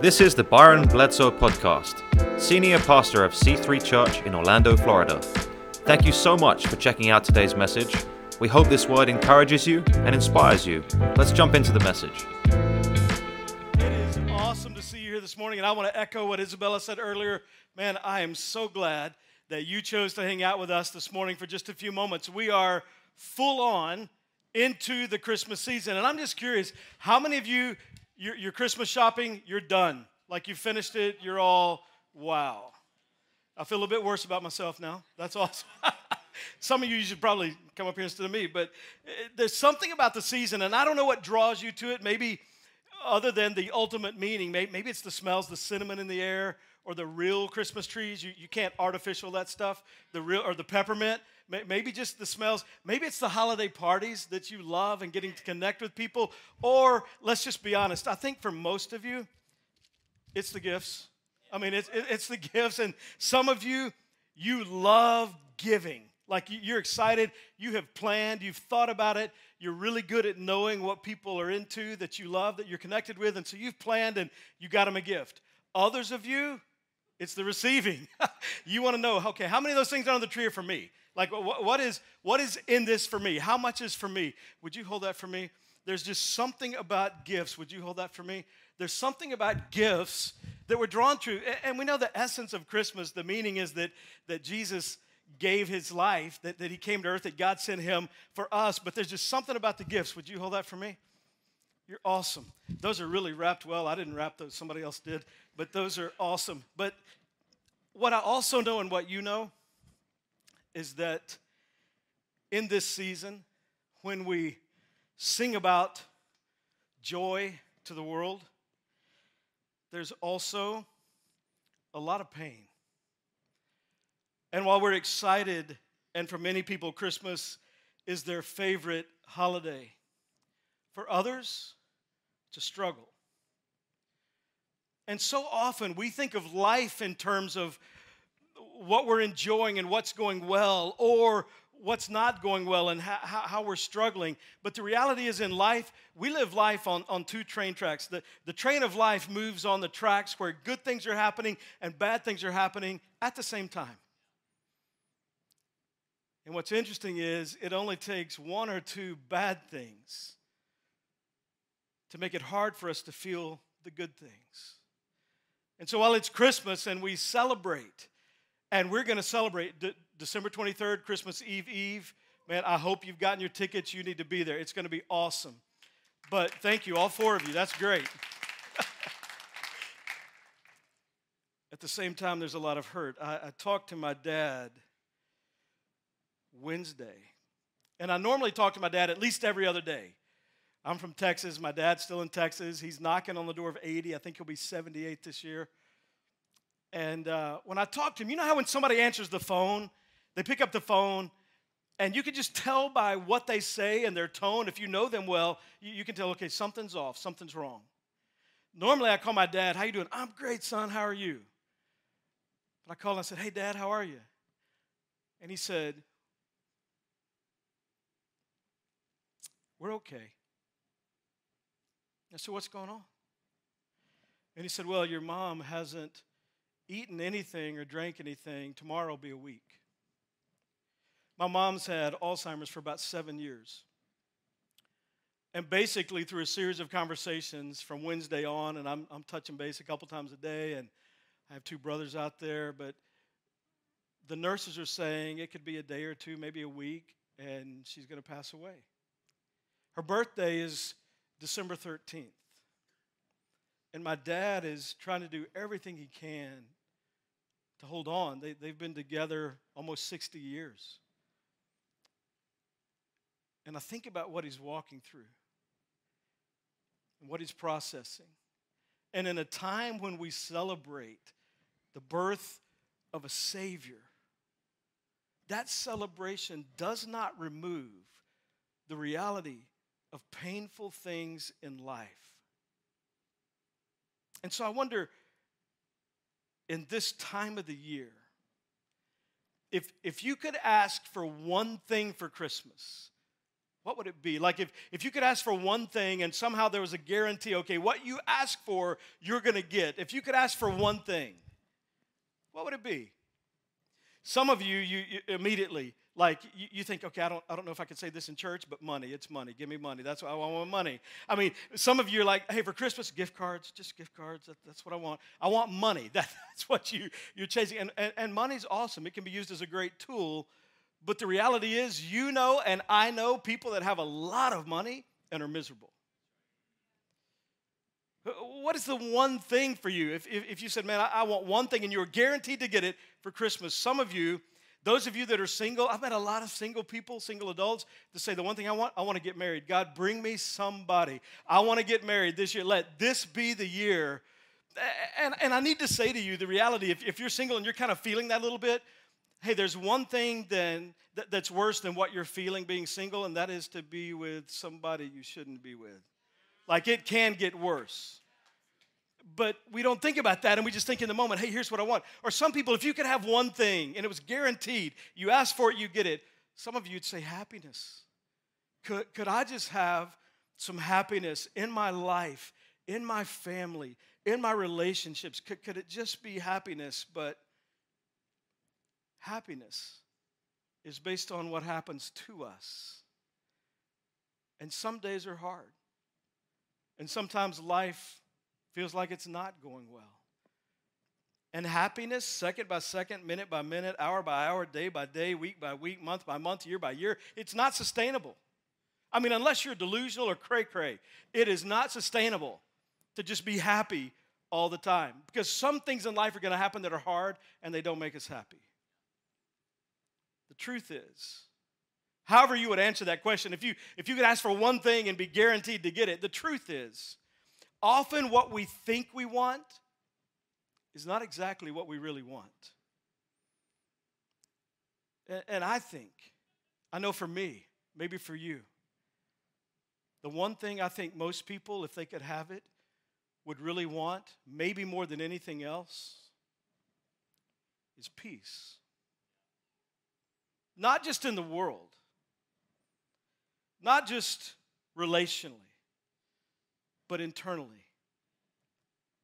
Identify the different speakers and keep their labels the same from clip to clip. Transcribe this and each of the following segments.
Speaker 1: This is the Byron Bledsoe Podcast, Senior Pastor of C3 Church in Orlando, Florida. Thank you so much for checking out today's message. We hope this word encourages you and inspires you. Let's jump into the message.
Speaker 2: It is awesome to see you here this morning, and I want to echo what Isabella said earlier. Man, I am so glad that you chose to hang out with us this morning for just a few moments. We are full on into the Christmas season, and I'm just curious how many of you, your, your Christmas shopping, you're done? Like you finished it, you're all, wow. I feel a bit worse about myself now. That's awesome. Some of you should probably come up here instead of me, but uh, there's something about the season, and I don't know what draws you to it. Maybe other than the ultimate meaning, maybe it's the smells, the cinnamon in the air, or the real Christmas trees. You, you can't artificial that stuff. The real or the peppermint. Maybe just the smells. Maybe it's the holiday parties that you love and getting to connect with people. Or let's just be honest. I think for most of you, it's the gifts. I mean, it's, it's the gifts. And some of you, you love giving. Like you're excited, you have planned, you've thought about it, you're really good at knowing what people are into that you love, that you're connected with, and so you've planned and you got them a gift. Others of you, it's the receiving. you want to know, okay, how many of those things on the tree are for me? Like, what is, what is in this for me? How much is for me? Would you hold that for me? There's just something about gifts. Would you hold that for me? There's something about gifts that we're drawn to. And we know the essence of Christmas, the meaning is that, that Jesus gave his life, that, that he came to earth, that God sent him for us. But there's just something about the gifts. Would you hold that for me? You're awesome. Those are really wrapped well. I didn't wrap those, somebody else did, but those are awesome. But what I also know and what you know is that in this season, when we sing about joy to the world, there's also a lot of pain. And while we're excited, and for many people, Christmas is their favorite holiday, for others, it's a struggle. And so often we think of life in terms of what we're enjoying and what's going well, or what's not going well and how, how, we're struggling. But the reality is, in life, we live life on, on two train tracks. The, the train of life moves on the tracks where good things are happening and bad things are happening at the same time. And what's interesting is, it only takes one or two bad things to make it hard for us to feel the good things. And so while it's Christmas and we celebrate, and we're going to celebrate De- December 23rd, Christmas Eve Eve. Man, I hope you've gotten your tickets. You need to be there. It's going to be awesome. But thank you, all four of you. That's great. At the same time, there's a lot of hurt. I, I talked to my dad Wednesday, and I normally talk to my dad at least every other day. I'm from Texas. My dad's still in Texas. He's knocking on the door of 80. I think he'll be 78 this year. And uh, when I talk to him, you know how when somebody answers the phone, they pick up the phone, and you can just tell by what they say and their tone, if you know them well, you, you can tell, okay, something's off, something's wrong. Normally, I call my dad, how you doing? I'm great, son, how are you? But I called and I said, hey, dad, how are you? And he said, we're okay. I said, what's going on? And he said, well, your mom hasn't eaten anything or drank anything, tomorrow will be a week. My mom's had Alzheimer's for about seven years. And basically, through a series of conversations from Wednesday on, and I'm, I'm touching base a couple times a day, and I have two brothers out there, but the nurses are saying it could be a day or two, maybe a week, and she's going to pass away. Her birthday is December 13th. And my dad is trying to do everything he can to hold on. They, they've been together almost 60 years. And I think about what he's walking through and what he's processing. And in a time when we celebrate the birth of a Savior, that celebration does not remove the reality of painful things in life. And so I wonder in this time of the year, if, if you could ask for one thing for Christmas, what would it be? Like if, if you could ask for one thing and somehow there was a guarantee, okay, what you ask for, you're to get. If you could ask for one thing, what would it be? Some of you, you, you immediately, like, you, you, think, okay, I don't, I don't know if I could say this in church, but money, it's money. Give me money. That's what I want money. I mean, some of you are like, hey, for Christmas, gift cards, just gift cards. That, that's what I want. I want money. That, that's what you, you're chasing. And, and, and money's awesome. It can be used as a great tool but the reality is, you know, and I know people that have a lot of money and are miserable. What is the one thing for you? If, if, if you said, man, I, I, want one thing and you're guaranteed to get it for Christmas, some of you, those of you that are single, I've met a lot of single people, single adults, to say, the one thing I want, I want to get married. God, bring me somebody. I want to get married this year. Let this be the year. And, and I need to say to you the reality if, if you're single and you're kind of feeling that a little bit, hey, there's one thing then that, that's worse than what you're feeling being single, and that is to be with somebody you shouldn't be with. Like it can get worse. But we don't think about that and we just think in the moment, hey, here's what I want. Or some people, if you could have one thing and it was guaranteed, you ask for it, you get it. Some of you would say happiness. Could, could I just have some happiness in my life, in my family, in my relationships? Could, could it just be happiness? But Happiness is based on what happens to us. And some days are hard. And sometimes life feels like it's not going well. And happiness, second by second, minute by minute, hour by hour, day by day, week by week, month by month, year by year, it's not sustainable. I mean, unless you're delusional or cray cray, it is not sustainable to just be happy all the time. Because some things in life are going to happen that are hard and they don't make us happy The truth is. However, you would answer that question, if you, if you could ask for one thing and be guaranteed to get it, the truth is often what we think we want is not exactly what we really want. And, I think, I know for me, maybe for you, the one thing I think most people, if they could have it, would really want, maybe more than anything else, is peace. Not just in the world, not just relationally, but internally.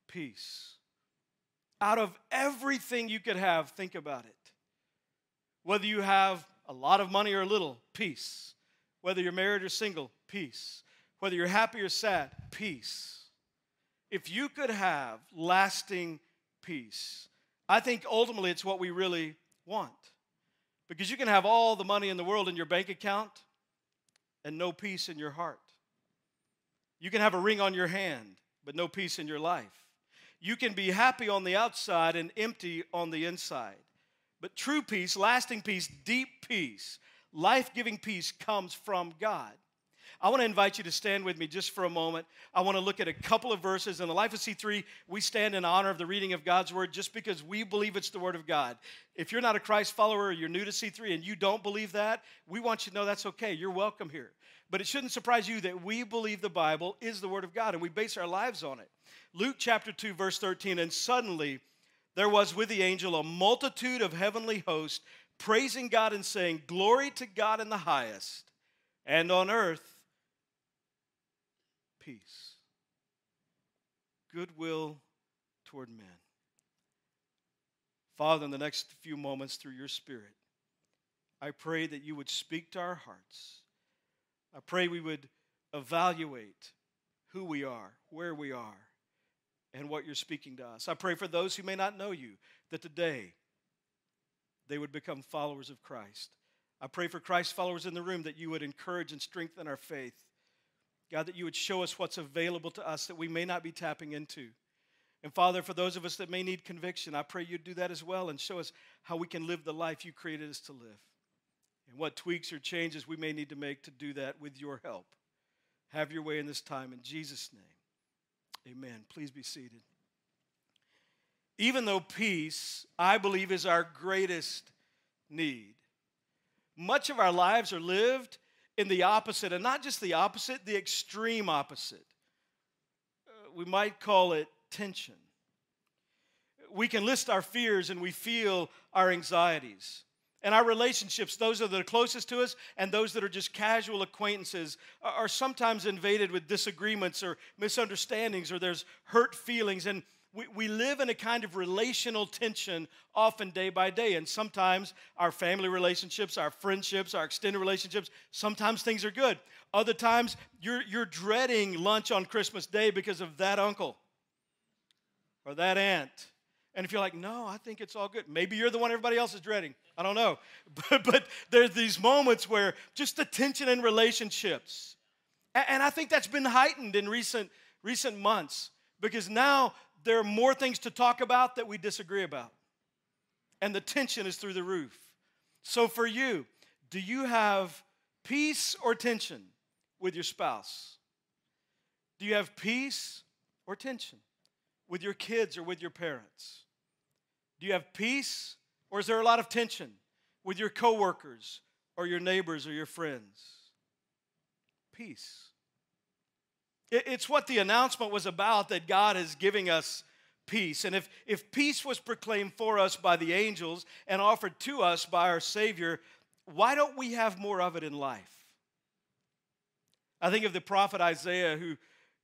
Speaker 2: Peace. Out of everything you could have, think about it. Whether you have a lot of money or a little, peace. Whether you're married or single, peace. Whether you're happy or sad, peace. If you could have lasting peace, I think ultimately it's what we really want. Because you can have all the money in the world in your bank account and no peace in your heart. You can have a ring on your hand, but no peace in your life. You can be happy on the outside and empty on the inside. But true peace, lasting peace, deep peace, life giving peace comes from God. I want to invite you to stand with me just for a moment. I want to look at a couple of verses. In the life of C3, we stand in honor of the reading of God's word just because we believe it's the word of God. If you're not a Christ follower or you're new to C3 and you don't believe that, we want you to know that's okay. You're welcome here. But it shouldn't surprise you that we believe the Bible is the word of God and we base our lives on it. Luke chapter 2, verse 13, and suddenly there was with the angel a multitude of heavenly hosts praising God and saying, Glory to God in the highest, and on earth peace, goodwill toward men. Father, in the next few moments through your Spirit, I pray that you would speak to our hearts. I pray we would evaluate who we are, where we are, and what you're speaking to us. I pray for those who may not know you that today they would become followers of Christ. I pray for Christ followers in the room that you would encourage and strengthen our faith. God, that you would show us what's available to us that we may not be tapping into. And Father, for those of us that may need conviction, I pray you'd do that as well and show us how we can live the life you created us to live. And what tweaks or changes we may need to make to do that with your help. Have your way in this time in Jesus' name. Amen. Please be seated. Even though peace, I believe, is our greatest need, much of our lives are lived in the opposite, and not just the opposite, the extreme opposite. Uh, we might call it tension. We can list our fears and we feel our anxieties. And our relationships, those that are closest to us and those that are just casual acquaintances, are sometimes invaded with disagreements or misunderstandings or there's hurt feelings. And we, we live in a kind of relational tension often day by day. And sometimes our family relationships, our friendships, our extended relationships, sometimes things are good. Other times you're, you're dreading lunch on Christmas Day because of that uncle or that aunt. And if you're like, no, I think it's all good, maybe you're the one everybody else is dreading. I don't know. But, but there's these moments where just the tension in relationships. And, and I think that's been heightened in recent, recent months because now there are more things to talk about that we disagree about. And the tension is through the roof. So for you, do you have peace or tension with your spouse? Do you have peace or tension with your kids or with your parents? Do you have peace or is there a lot of tension with your coworkers or your neighbors or your friends? Peace. It's what the announcement was about that God is giving us peace. And if, if peace was proclaimed for us by the angels and offered to us by our Savior, why don't we have more of it in life? I think of the prophet Isaiah, who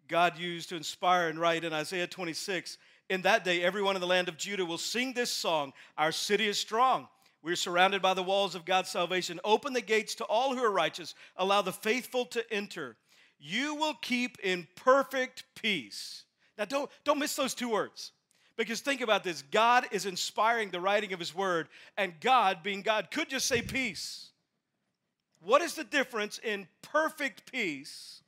Speaker 2: God used to inspire and write in Isaiah 26 in that day, everyone in the land of Judah will sing this song Our city is strong. We're surrounded by the walls of God's salvation. Open the gates to all who are righteous. Allow the faithful to enter. You will keep in perfect peace. Now, don't, don't miss those two words. Because think about this God is inspiring the writing of His word, and God, being God, could just say peace. What is the difference in perfect peace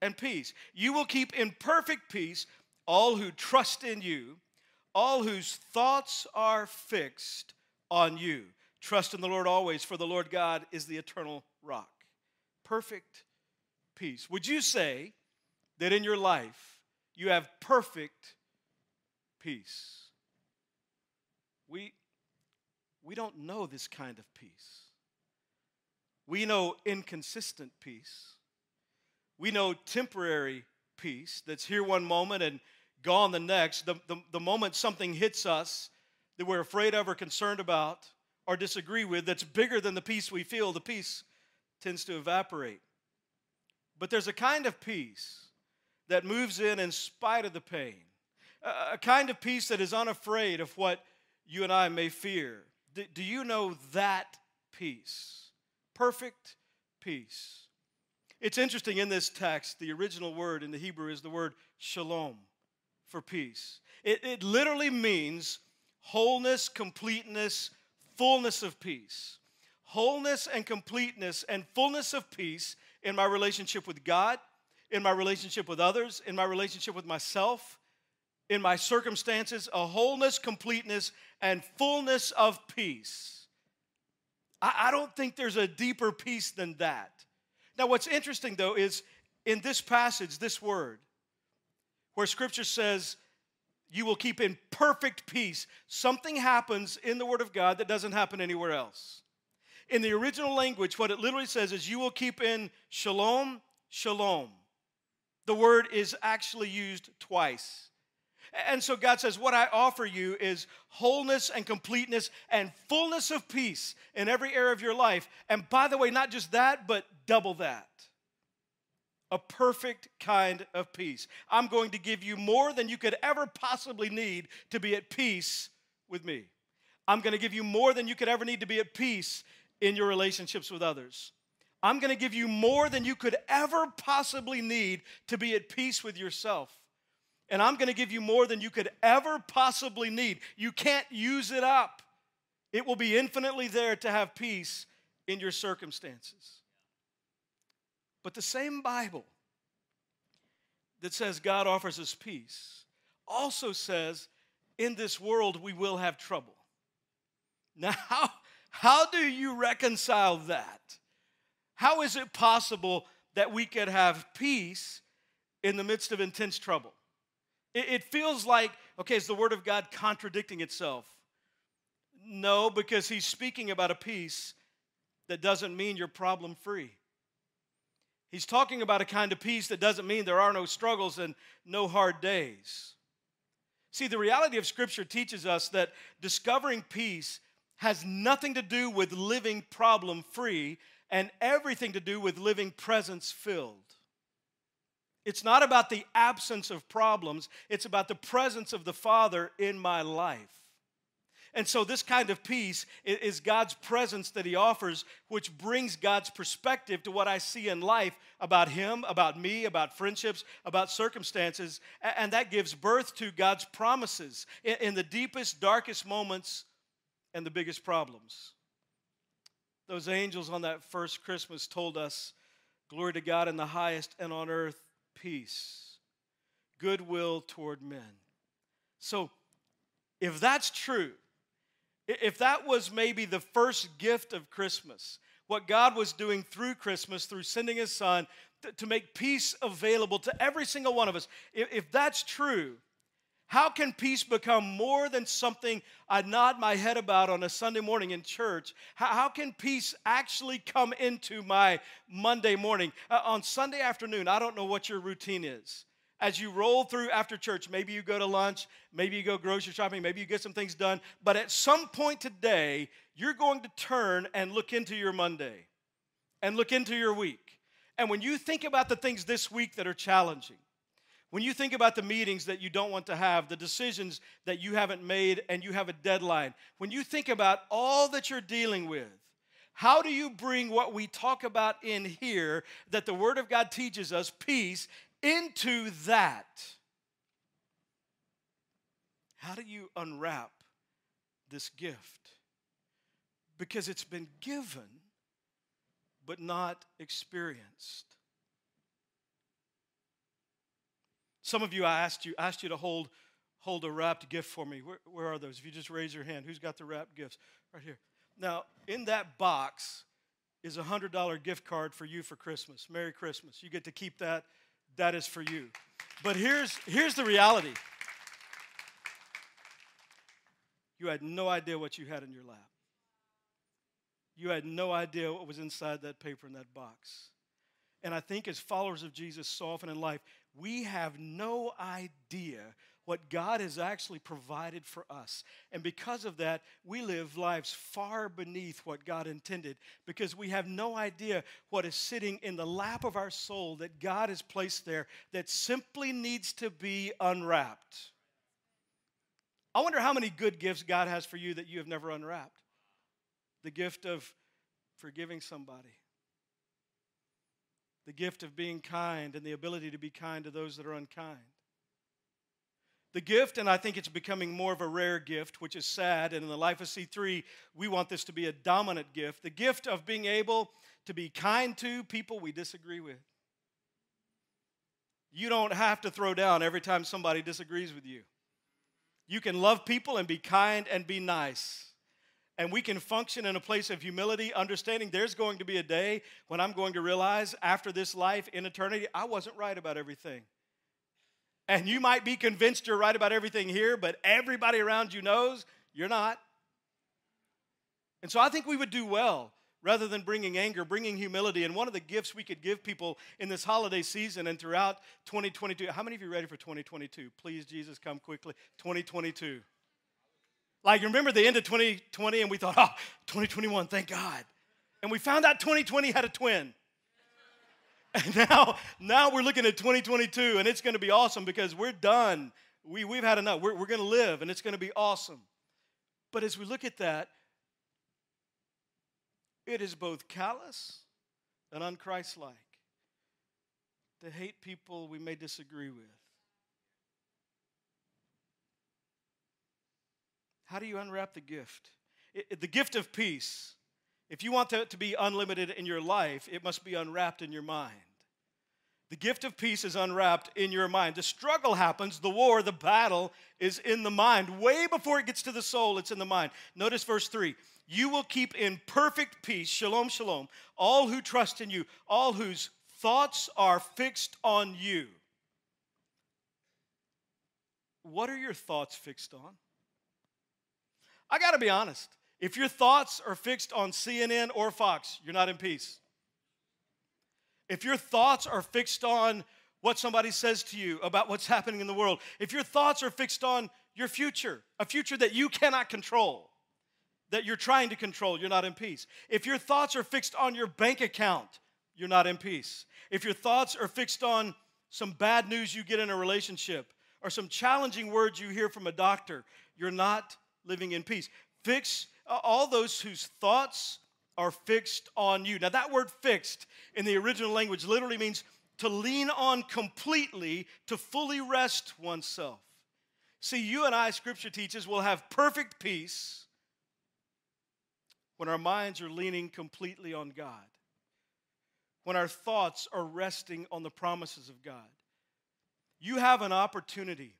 Speaker 2: and peace? You will keep in perfect peace all who trust in you, all whose thoughts are fixed on you. Trust in the Lord always, for the Lord God is the eternal rock. Perfect peace. Would you say that in your life you have perfect peace? We, we don't know this kind of peace. We know inconsistent peace. We know temporary peace that's here one moment and gone the next. The, the, the moment something hits us that we're afraid of or concerned about or disagree with that's bigger than the peace we feel, the peace tends to evaporate. But there's a kind of peace that moves in in spite of the pain, a, kind of peace that is unafraid of what you and I may fear. Do you know that peace? Perfect peace. It's interesting in this text, the original word in the Hebrew is the word shalom for peace. It, it literally means wholeness, completeness, fullness of peace. Wholeness and completeness and fullness of peace in my relationship with God, in my relationship with others, in my relationship with myself, in my circumstances, a wholeness, completeness, and fullness of peace. I, I don't think there's a deeper peace than that. Now, what's interesting though is in this passage, this word, where scripture says, you will keep in perfect peace. Something happens in the Word of God that doesn't happen anywhere else. In the original language, what it literally says is, you will keep in shalom, shalom. The word is actually used twice. And so God says, What I offer you is wholeness and completeness and fullness of peace in every area of your life. And by the way, not just that, but double that a perfect kind of peace. I'm going to give you more than you could ever possibly need to be at peace with me. I'm going to give you more than you could ever need to be at peace in your relationships with others. I'm going to give you more than you could ever possibly need to be at peace with yourself. And I'm going to give you more than you could ever possibly need. You can't use it up. It will be infinitely there to have peace in your circumstances. But the same Bible that says God offers us peace also says in this world we will have trouble. Now, how do you reconcile that? How is it possible that we could have peace in the midst of intense trouble? It, it feels like, okay, is the Word of God contradicting itself? No, because He's speaking about a peace that doesn't mean you're problem free. He's talking about a kind of peace that doesn't mean there are no struggles and no hard days. See, the reality of Scripture teaches us that discovering peace has nothing to do with living problem free and everything to do with living presence filled. It's not about the absence of problems, it's about the presence of the Father in my life. And so, this kind of peace is God's presence that He offers, which brings God's perspective to what I see in life about Him, about me, about friendships, about circumstances. And that gives birth to God's promises in the deepest, darkest moments and the biggest problems. Those angels on that first Christmas told us, Glory to God in the highest, and on earth, peace, goodwill toward men. So, if that's true, if that was maybe the first gift of Christmas, what God was doing through Christmas, through sending His Son to make peace available to every single one of us, if that's true, how can peace become more than something I nod my head about on a Sunday morning in church? How, can peace actually come into my Monday morning? Uh, on Sunday afternoon, I don't know what your routine is as you roll through after church, maybe you go to lunch, maybe you go grocery shopping, maybe you get some things done, but at some point today, you're going to turn and look into your Monday and look into your week. And when you think about the things this week that are challenging, when you think about the meetings that you don't want to have, the decisions that you haven't made and you have a deadline, when you think about all that you're dealing with, how do you bring what we talk about in here that the Word of God teaches us, peace, into that, how do you unwrap this gift? Because it's been given, but not experienced. Some of you, I asked you, asked you to hold, hold a wrapped gift for me. Where, where are those? If you just raise your hand, who's got the wrapped gifts? Right here. Now, in that box is a $100 gift card for you for Christmas. Merry Christmas. You get to keep that that is for you. But here's, here's the reality you had no idea what you had in your lap. You had no idea what was inside that paper in that box. And I think as followers of Jesus so often in life, we have no idea what God has actually provided for us. And because of that, we live lives far beneath what God intended because we have no idea what is sitting in the lap of our soul that God has placed there that simply needs to be unwrapped. I wonder how many good gifts God has for you that you have never unwrapped. The gift of forgiving somebody, the gift of being kind and the ability to be kind to those that are unkind the gift, and I think it's becoming more of a rare gift, which is sad. And in the life of C3, we want this to be a dominant gift the gift of being able to be kind to people we disagree with. You don't have to throw down every time somebody disagrees with you. You can love people and be kind and be nice. And we can function in a place of humility, understanding there's going to be a day when I'm going to realize after this life in eternity, I wasn't right about everything. And you might be convinced you're right about everything here, but everybody around you knows you're not. And so I think we would do well rather than bringing anger, bringing humility. And one of the gifts we could give people in this holiday season and throughout 2022. How many of you ready for 2022? Please, Jesus, come quickly. 2022. Like, remember the end of 2020 and we thought, ah, oh, 2021, thank God. And we found out 2020 had a twin. And now, now we're looking at 2022, and it's going to be awesome because we're done. We, we've had enough. We're, we're going to live, and it's going to be awesome. But as we look at that, it is both callous and unchristlike to hate people we may disagree with. How do you unwrap the gift? It, the gift of peace if you want to, to be unlimited in your life, it must be unwrapped in your mind. The gift of peace is unwrapped in your mind. The struggle happens, the war, the battle is in the mind. Way before it gets to the soul, it's in the mind. Notice verse 3 You will keep in perfect peace, shalom, shalom, all who trust in you, all whose thoughts are fixed on you. What are your thoughts fixed on? I got to be honest. If your thoughts are fixed on CNN or Fox, you're not in peace. If your thoughts are fixed on what somebody says to you about what's happening in the world, if your thoughts are fixed on your future, a future that you cannot control, that you're trying to control, you're not in peace. If your thoughts are fixed on your bank account, you're not in peace. If your thoughts are fixed on some bad news you get in a relationship or some challenging words you hear from a doctor, you're not living in peace. Fix all those whose thoughts are fixed on you. Now, that word fixed in the original language literally means to lean on completely, to fully rest oneself. See, you and I, scripture teaches, will have perfect peace when our minds are leaning completely on God, when our thoughts are resting on the promises of God. You have an opportunity.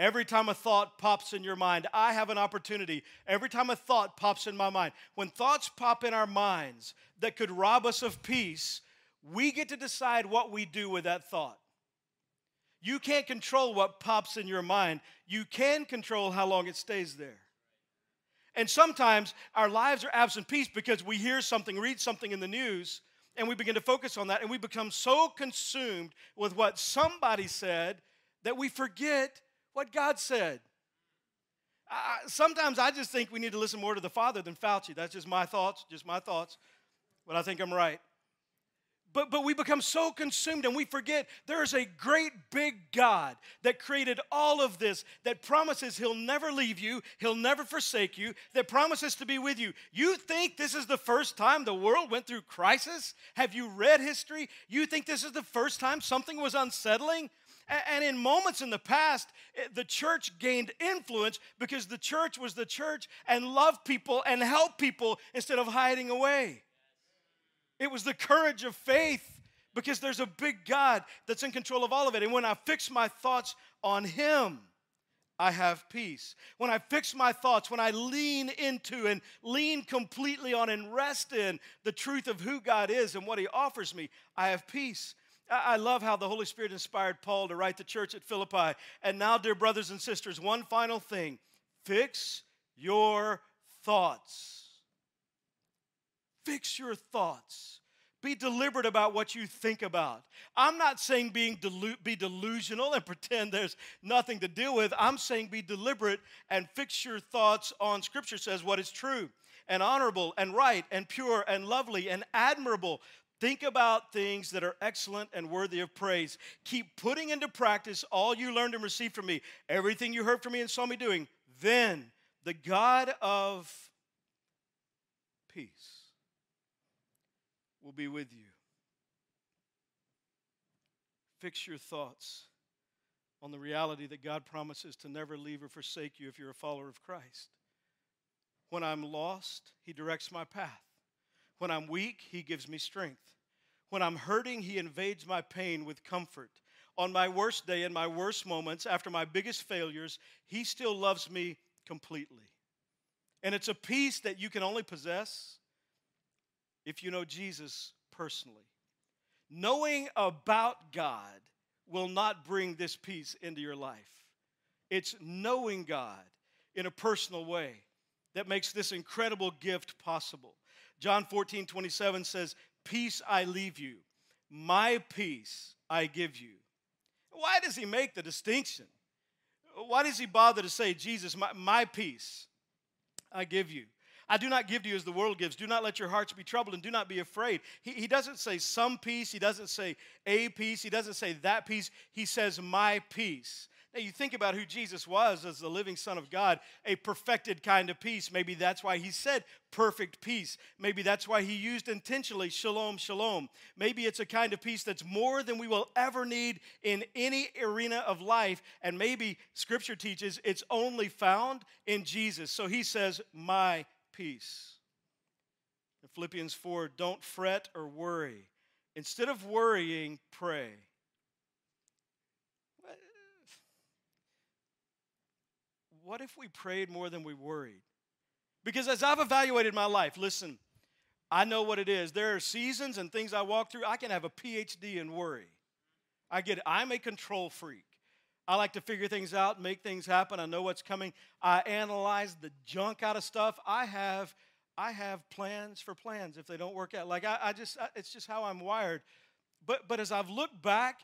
Speaker 2: Every time a thought pops in your mind, I have an opportunity. Every time a thought pops in my mind, when thoughts pop in our minds that could rob us of peace, we get to decide what we do with that thought. You can't control what pops in your mind. You can control how long it stays there. And sometimes our lives are absent peace because we hear something, read something in the news, and we begin to focus on that, and we become so consumed with what somebody said that we forget what God said. I, sometimes I just think we need to listen more to the Father than Fauci. That's just my thoughts, just my thoughts, but I think I'm right. But, but we become so consumed and we forget there is a great big God that created all of this, that promises He'll never leave you, He'll never forsake you, that promises to be with you. You think this is the first time the world went through crisis? Have you read history? You think this is the first time something was unsettling? And in moments in the past, eh, the church gained influence because the church was the church and loved people and helped people instead of hiding away. It was the courage of faith because there's a big God that's in control of all of it. And when I fix my thoughts on Him, I have peace. When I fix my thoughts, when I lean into and lean completely on and rest in the truth of who God is and what He offers me, I have peace. I love how the Holy Spirit inspired Paul to write the church at Philippi. And now, dear brothers and sisters, one final thing fix your thoughts Fix your thoughts. Be deliberate about what you think about. I'm not saying being delu- be delusional and pretend there's nothing to deal with. I'm saying be deliberate and fix your thoughts on Scripture says what is true and honorable and right and pure and lovely and admirable. Think about things that are excellent and worthy of praise. Keep putting into practice all you learned and received from me, everything you heard from me and saw me doing. Then the God of peace will be with you. Fix your thoughts on the reality that God promises to never leave or forsake you if you're a follower of Christ. When I'm lost, He directs my path. When I'm weak, He gives me strength. When I'm hurting, He invades my pain with comfort. On my worst day and my worst moments, after my biggest failures, He still loves me completely. And it's a peace that you can only possess if you know Jesus personally. Knowing about God will not bring this peace into your life. It's knowing God in a personal way that makes this incredible gift possible. John 14, 27 says, Peace I leave you, my peace I give you. Why does he make the distinction? Why does he bother to say, Jesus, my, my peace I give you? I do not give to you as the world gives. Do not let your hearts be troubled and do not be afraid. He, he doesn't say some peace. He doesn't say a peace. He doesn't say that peace. He says my peace. Now, you think about who Jesus was as the living Son of God, a perfected kind of peace. Maybe that's why he said perfect peace. Maybe that's why he used intentionally shalom, shalom. Maybe it's a kind of peace that's more than we will ever need in any arena of life. And maybe scripture teaches it's only found in Jesus. So he says, My peace. In Philippians 4, don't fret or worry. Instead of worrying, pray. What if we prayed more than we worried? Because as I've evaluated my life, listen, I know what it is. There are seasons and things I walk through. I can have a PhD in worry. I get I'm a control freak. I like to figure things out, make things happen. I know what's coming. I analyze the junk out of stuff. I have, I have plans for plans if they don't work out. Like I, I just, I, it's just how I'm wired. But, but as I've looked back,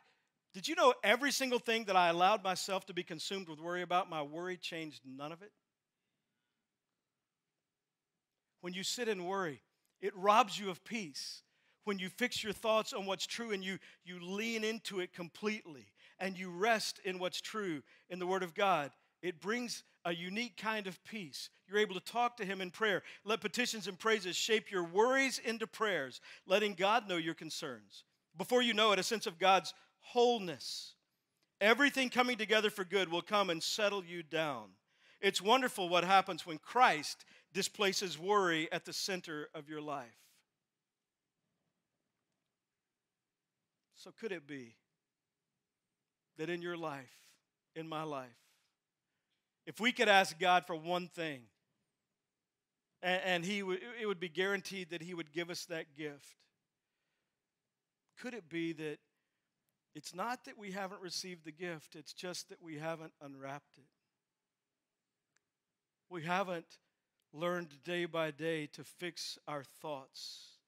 Speaker 2: did you know every single thing that I allowed myself to be consumed with worry about, my worry changed none of it? when you sit and worry, it robs you of peace. When you fix your thoughts on what's true and you, you lean into it completely and you rest in what's true in the Word of God, it brings a unique kind of peace. You're able to talk to Him in prayer. Let petitions and praises shape your worries into prayers, letting God know your concerns. Before you know it, a sense of God's wholeness. Everything coming together for good will come and settle you down. It's wonderful what happens when Christ displaces worry at the center of your life. So, could it be that in your life, in my life, if we could ask God for one thing, and, and he w- it would be guaranteed that He would give us that gift, could it be that it's not that we haven't received the gift, it's just that we haven't unwrapped it? We haven't learned day by day to fix our thoughts.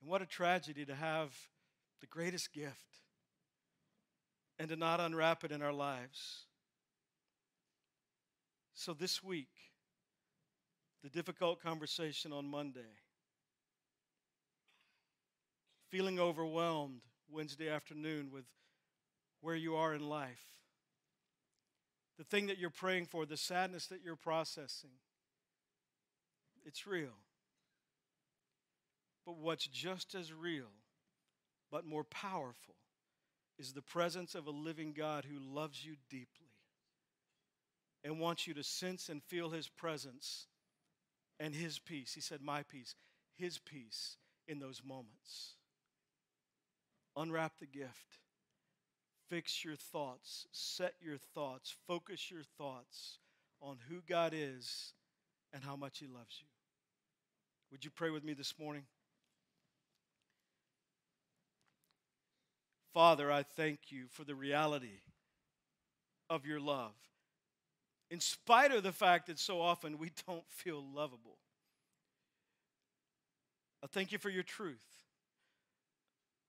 Speaker 2: And what a tragedy to have the greatest gift and to not unwrap it in our lives. So, this week, the difficult conversation on Monday, feeling overwhelmed Wednesday afternoon with where you are in life, the thing that you're praying for, the sadness that you're processing, it's real. But what's just as real, but more powerful, is the presence of a living God who loves you deeply and wants you to sense and feel his presence and his peace. He said, My peace, his peace in those moments. Unwrap the gift fix your thoughts, set your thoughts, focus your thoughts on who God is and how much He loves you. Would you pray with me this morning? Father, I thank you for the reality of your love. In spite of the fact that so often we don't feel lovable, I thank you for your truth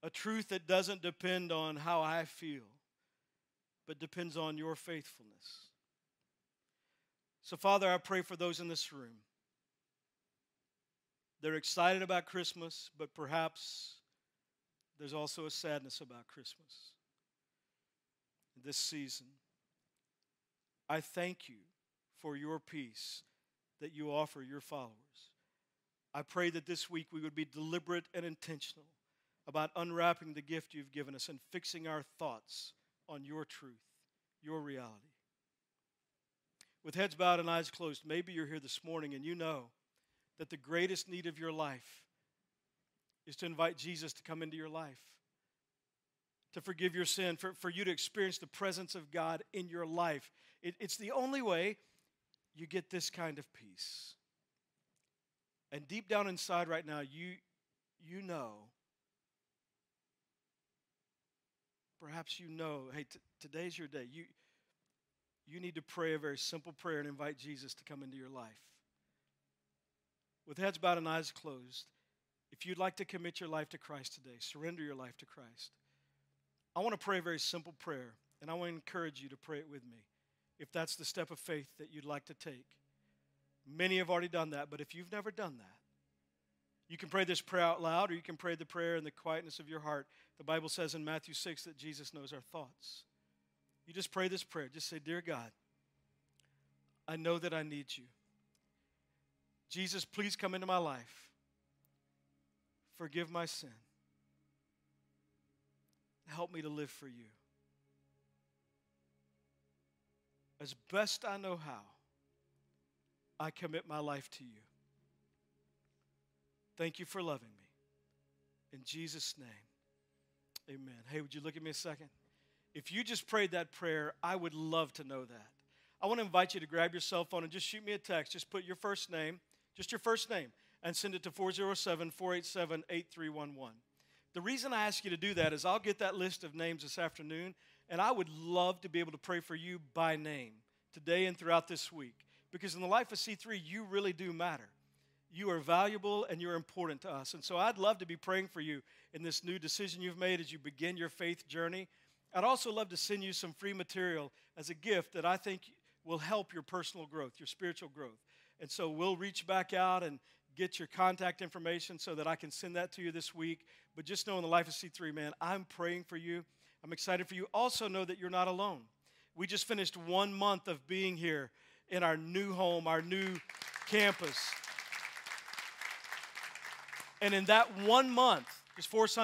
Speaker 2: a truth that doesn't depend on how I feel, but depends on your faithfulness. So, Father, I pray for those in this room. They're excited about Christmas, but perhaps there's also a sadness about Christmas this season. I thank you for your peace that you offer your followers. I pray that this week we would be deliberate and intentional about unwrapping the gift you've given us and fixing our thoughts on your truth, your reality. With heads bowed and eyes closed, maybe you're here this morning and you know that the greatest need of your life is to invite Jesus to come into your life, to forgive your sin, for, for you to experience the presence of God in your life. It, it's the only way you get this kind of peace. And deep down inside right now, you, you know Perhaps you know, hey, t- today's your day. You, you need to pray a very simple prayer and invite Jesus to come into your life. With heads bowed and eyes closed, if you'd like to commit your life to Christ today, surrender your life to Christ, I want to pray a very simple prayer, and I want to encourage you to pray it with me if that's the step of faith that you'd like to take. Many have already done that, but if you've never done that, you can pray this prayer out loud, or you can pray the prayer in the quietness of your heart. The Bible says in Matthew 6 that Jesus knows our thoughts. You just pray this prayer. Just say, Dear God, I know that I need you. Jesus, please come into my life. Forgive my sin. Help me to live for you. As best I know how, I commit my life to you. Thank you for loving me. In Jesus' name, amen. Hey, would you look at me a second? If you just prayed that prayer, I would love to know that. I want to invite you to grab your cell phone and just shoot me a text. Just put your first name, just your first name, and send it to 407 487 8311. The reason I ask you to do that is I'll get that list of names this afternoon, and I would love to be able to pray for you by name today and throughout this week. Because in the life of C3, you really do matter you are valuable and you're important to us. And so I'd love to be praying for you in this new decision you've made as you begin your faith journey. I'd also love to send you some free material as a gift that I think will help your personal growth, your spiritual growth. And so we'll reach back out and get your contact information so that I can send that to you this week. But just know in the life of C3, man, I'm praying for you. I'm excited for you. Also, know that you're not alone. We just finished one month of being here in our new home, our new campus. And in that one month, just four Sundays,